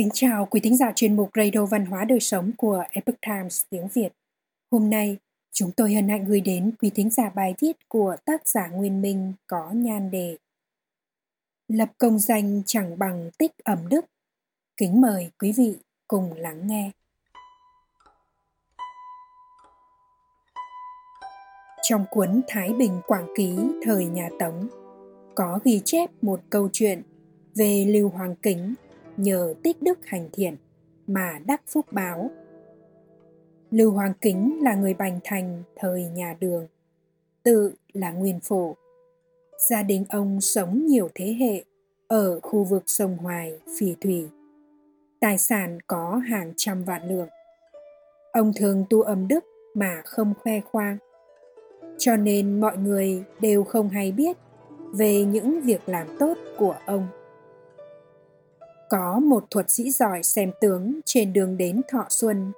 Kính chào quý thính giả chuyên mục Radio Văn hóa Đời Sống của Epoch Times tiếng Việt. Hôm nay, chúng tôi hân hạnh gửi đến quý thính giả bài viết của tác giả Nguyên Minh có nhan đề Lập công danh chẳng bằng tích ẩm đức. Kính mời quý vị cùng lắng nghe. Trong cuốn Thái Bình Quảng Ký thời nhà Tống, có ghi chép một câu chuyện về Lưu Hoàng Kính nhờ tích đức hành thiện mà đắc phúc báo. Lưu Hoàng Kính là người Bành Thành thời nhà Đường, tự là nguyên phổ. Gia đình ông sống nhiều thế hệ ở khu vực sông Hoài, Phì Thủy. Tài sản có hàng trăm vạn lượng. Ông thường tu âm đức mà không khoe khoang. Cho nên mọi người đều không hay biết về những việc làm tốt của ông có một thuật sĩ giỏi xem tướng trên đường đến Thọ Xuân,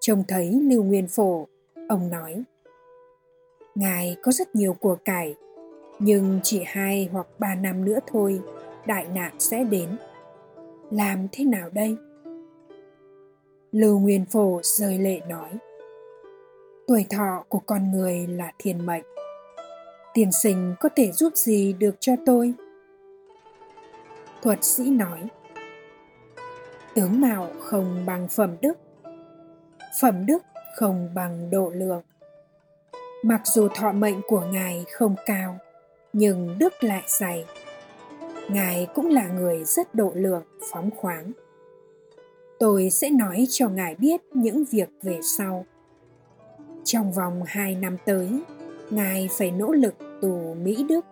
trông thấy Lưu Nguyên Phổ, ông nói Ngài có rất nhiều của cải, nhưng chỉ hai hoặc ba năm nữa thôi, đại nạn sẽ đến. Làm thế nào đây? Lưu Nguyên Phổ rơi lệ nói Tuổi thọ của con người là thiên mệnh. Tiền sinh có thể giúp gì được cho tôi? Thuật sĩ nói tướng mạo không bằng phẩm đức. Phẩm đức không bằng độ lượng. Mặc dù thọ mệnh của ngài không cao, nhưng đức lại dày. Ngài cũng là người rất độ lượng, phóng khoáng. Tôi sẽ nói cho ngài biết những việc về sau. Trong vòng hai năm tới, ngài phải nỗ lực tù mỹ đức.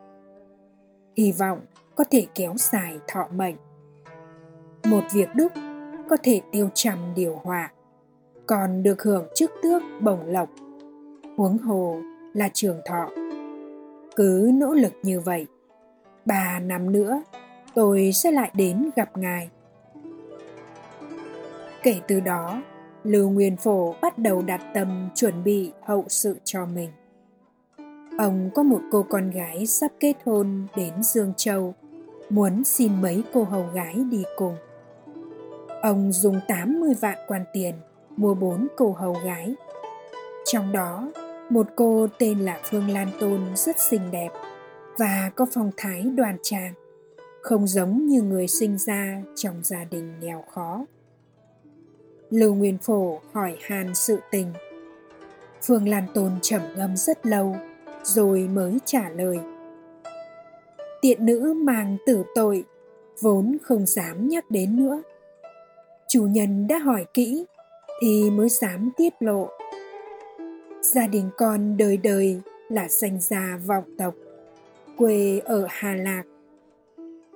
Hy vọng có thể kéo dài thọ mệnh. Một việc đức có thể tiêu trầm điều hòa, còn được hưởng chức tước bổng lộc, huống hồ là trường thọ. Cứ nỗ lực như vậy, ba năm nữa, tôi sẽ lại đến gặp ngài. Kể từ đó, lưu nguyên phổ bắt đầu đặt tâm chuẩn bị hậu sự cho mình. Ông có một cô con gái sắp kết hôn đến dương châu, muốn xin mấy cô hầu gái đi cùng. Ông dùng 80 vạn quan tiền mua bốn cô hầu gái. Trong đó, một cô tên là Phương Lan Tôn rất xinh đẹp và có phong thái đoan trang, không giống như người sinh ra trong gia đình nghèo khó. Lưu Nguyên Phổ hỏi Hàn sự tình. Phương Lan Tôn trầm ngâm rất lâu rồi mới trả lời. Tiện nữ mang tử tội, vốn không dám nhắc đến nữa chủ nhân đã hỏi kỹ thì mới dám tiết lộ. Gia đình con đời đời là danh gia vọng tộc, quê ở hà lạc.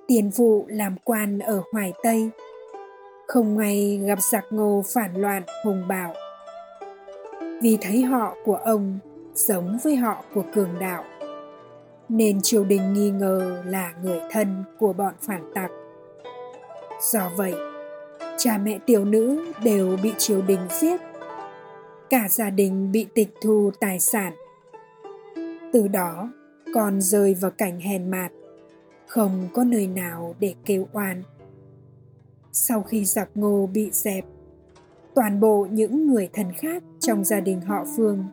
Tiền phụ làm quan ở hoài tây, không may gặp giặc ngô phản loạn hùng bảo vì thấy họ của ông giống với họ của cường đạo, nên triều đình nghi ngờ là người thân của bọn phản tặc. Do vậy cha mẹ tiểu nữ đều bị triều đình giết. Cả gia đình bị tịch thu tài sản. Từ đó con rơi vào cảnh hèn mạt, không có nơi nào để kêu oan. Sau khi giặc ngô bị dẹp, toàn bộ những người thân khác trong gia đình họ phương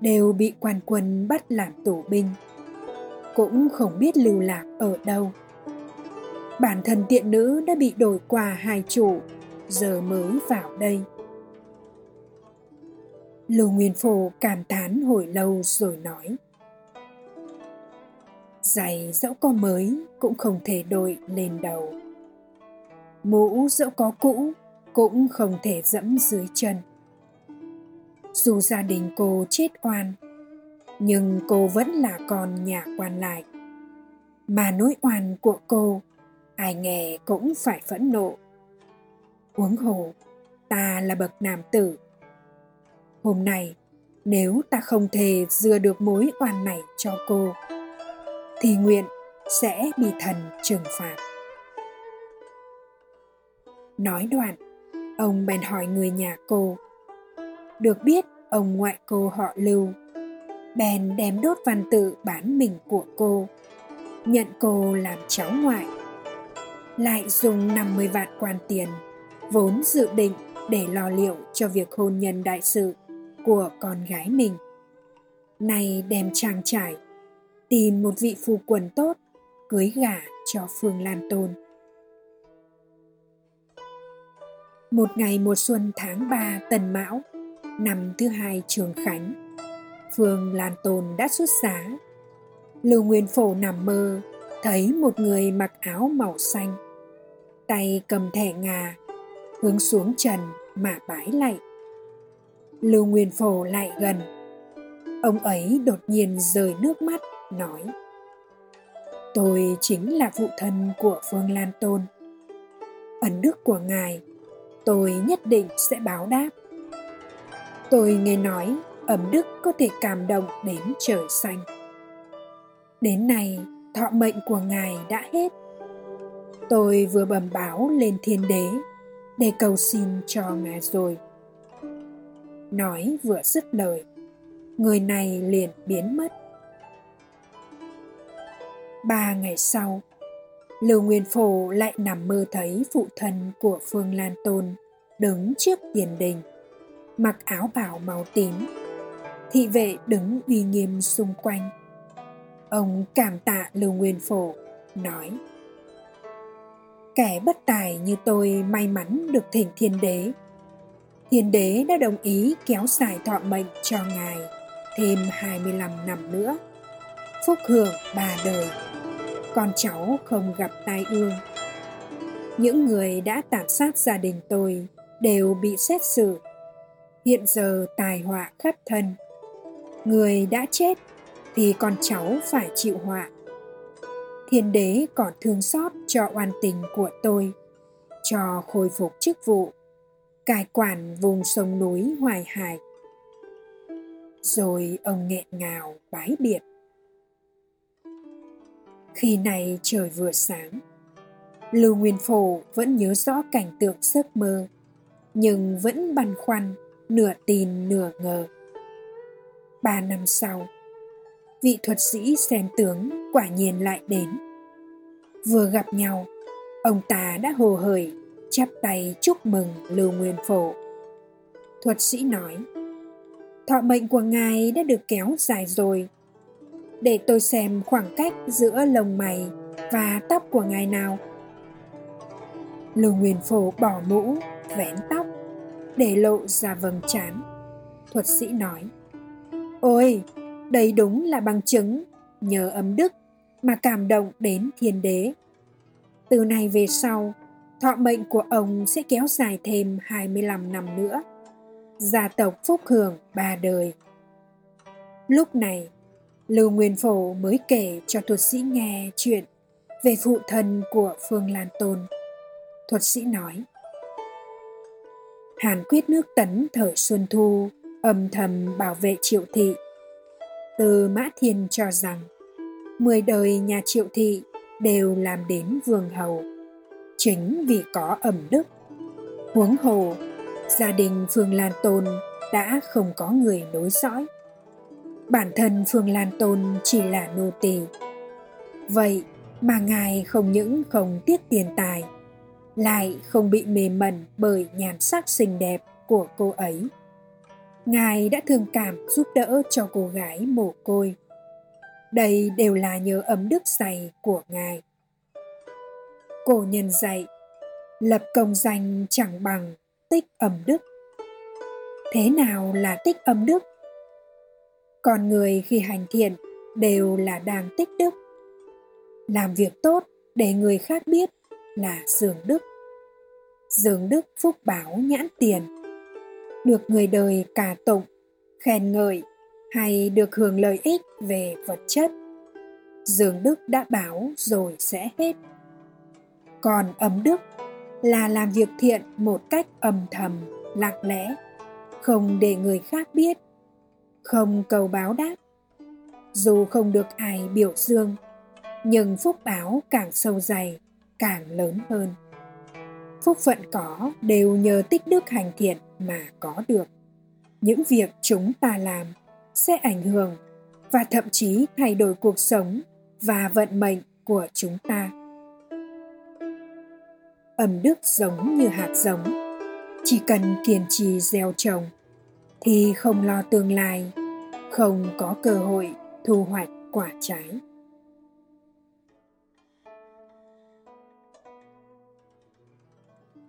đều bị quan quân bắt làm tù binh, cũng không biết lưu lạc ở đâu. Bản thân tiện nữ đã bị đổi qua hai chủ giờ mới vào đây. Lưu nguyên phổ cảm thán hồi lâu rồi nói, giày dẫu có mới cũng không thể đội lên đầu. Mũ dẫu có cũ cũng không thể dẫm dưới chân. Dù gia đình cô chết oan, nhưng cô vẫn là con nhà quan lại. Mà nỗi oan của cô, ai nghe cũng phải phẫn nộ huống hồ, ta là bậc nam tử. Hôm nay, nếu ta không thể dừa được mối oan này cho cô, thì nguyện sẽ bị thần trừng phạt. Nói đoạn, ông bèn hỏi người nhà cô. Được biết, ông ngoại cô họ lưu, bèn đem đốt văn tự bán mình của cô, nhận cô làm cháu ngoại, lại dùng 50 vạn quan tiền vốn dự định để lo liệu cho việc hôn nhân đại sự của con gái mình. nay đem trang trải, tìm một vị phu quần tốt, cưới gả cho Phương Lan Tôn. Một ngày mùa xuân tháng 3 Tần Mão, năm thứ hai Trường Khánh, Phương Lan Tôn đã xuất giá. Lưu Nguyên Phổ nằm mơ, thấy một người mặc áo màu xanh, tay cầm thẻ ngà, hướng xuống trần mà bái lạy. Lưu Nguyên Phổ lại gần. Ông ấy đột nhiên rời nước mắt, nói Tôi chính là phụ thân của Phương Lan Tôn. Ấn đức của ngài, tôi nhất định sẽ báo đáp. Tôi nghe nói ẩm đức có thể cảm động đến trời xanh. Đến nay, thọ mệnh của ngài đã hết. Tôi vừa bẩm báo lên thiên đế để cầu xin cho mẹ rồi. Nói vừa dứt lời, người này liền biến mất. Ba ngày sau, Lưu Nguyên Phổ lại nằm mơ thấy phụ thân của Phương Lan Tôn đứng trước tiền đình, mặc áo bào màu tím. Thị vệ đứng uy nghiêm xung quanh. Ông cảm tạ Lưu Nguyên Phổ, nói Kẻ bất tài như tôi may mắn được thỉnh thiên đế. Thiên đế đã đồng ý kéo dài thọ mệnh cho ngài thêm 25 năm nữa. Phúc hưởng ba đời, con cháu không gặp tai ương. Những người đã tàn sát gia đình tôi đều bị xét xử. Hiện giờ tài họa khắp thân. Người đã chết thì con cháu phải chịu họa. Thiên đế còn thương xót cho oan tình của tôi, cho khôi phục chức vụ, cai quản vùng sông núi Hoài Hải. Rồi ông nghẹn ngào bái biệt. Khi này trời vừa sáng, Lưu Nguyên Phổ vẫn nhớ rõ cảnh tượng giấc mơ, nhưng vẫn băn khoăn, nửa tin nửa ngờ. Ba năm sau, vị thuật sĩ xem tướng quả nhiên lại đến. Vừa gặp nhau, ông ta đã hồ hởi chắp tay chúc mừng Lưu Nguyên Phổ. Thuật sĩ nói, thọ mệnh của ngài đã được kéo dài rồi, để tôi xem khoảng cách giữa lồng mày và tóc của ngài nào. Lưu Nguyên Phổ bỏ mũ, vén tóc, để lộ ra vầng trán. Thuật sĩ nói, Ôi, đây đúng là bằng chứng, nhờ ấm đức mà cảm động đến thiên đế. Từ nay về sau, thọ mệnh của ông sẽ kéo dài thêm 25 năm nữa. Gia tộc phúc hưởng ba đời. Lúc này, Lưu Nguyên Phổ mới kể cho thuật sĩ nghe chuyện về phụ thân của Phương Lan Tôn. Thuật sĩ nói, Hàn quyết nước tấn thời Xuân Thu âm thầm bảo vệ triệu thị. Từ Mã Thiên cho rằng, mười đời nhà triệu thị đều làm đến vương hầu, chính vì có ẩm đức. Huống hồ, gia đình Phương Lan Tôn đã không có người nối dõi bản thân Phương Lan Tôn chỉ là nô tỳ. Vậy mà ngài không những không tiếc tiền tài, lại không bị mê mẩn bởi nhàn sắc xinh đẹp của cô ấy. Ngài đã thương cảm giúp đỡ cho cô gái mồ côi. Đây đều là nhờ ấm đức dày của ngài. Cổ nhân dạy, lập công danh chẳng bằng tích ấm đức. Thế nào là tích ấm đức? con người khi hành thiện đều là đang tích đức làm việc tốt để người khác biết là dường đức dường đức phúc báo nhãn tiền được người đời cả tụng khen ngợi hay được hưởng lợi ích về vật chất. Dường đức đã báo rồi sẽ hết. Còn ấm đức là làm việc thiện một cách âm thầm, lặng lẽ, không để người khác biết, không cầu báo đáp. Dù không được ai biểu dương, nhưng phúc báo càng sâu dày, càng lớn hơn phúc phận có đều nhờ tích đức hành thiện mà có được. Những việc chúng ta làm sẽ ảnh hưởng và thậm chí thay đổi cuộc sống và vận mệnh của chúng ta. Ẩm đức giống như hạt giống, chỉ cần kiên trì gieo trồng thì không lo tương lai, không có cơ hội thu hoạch quả trái.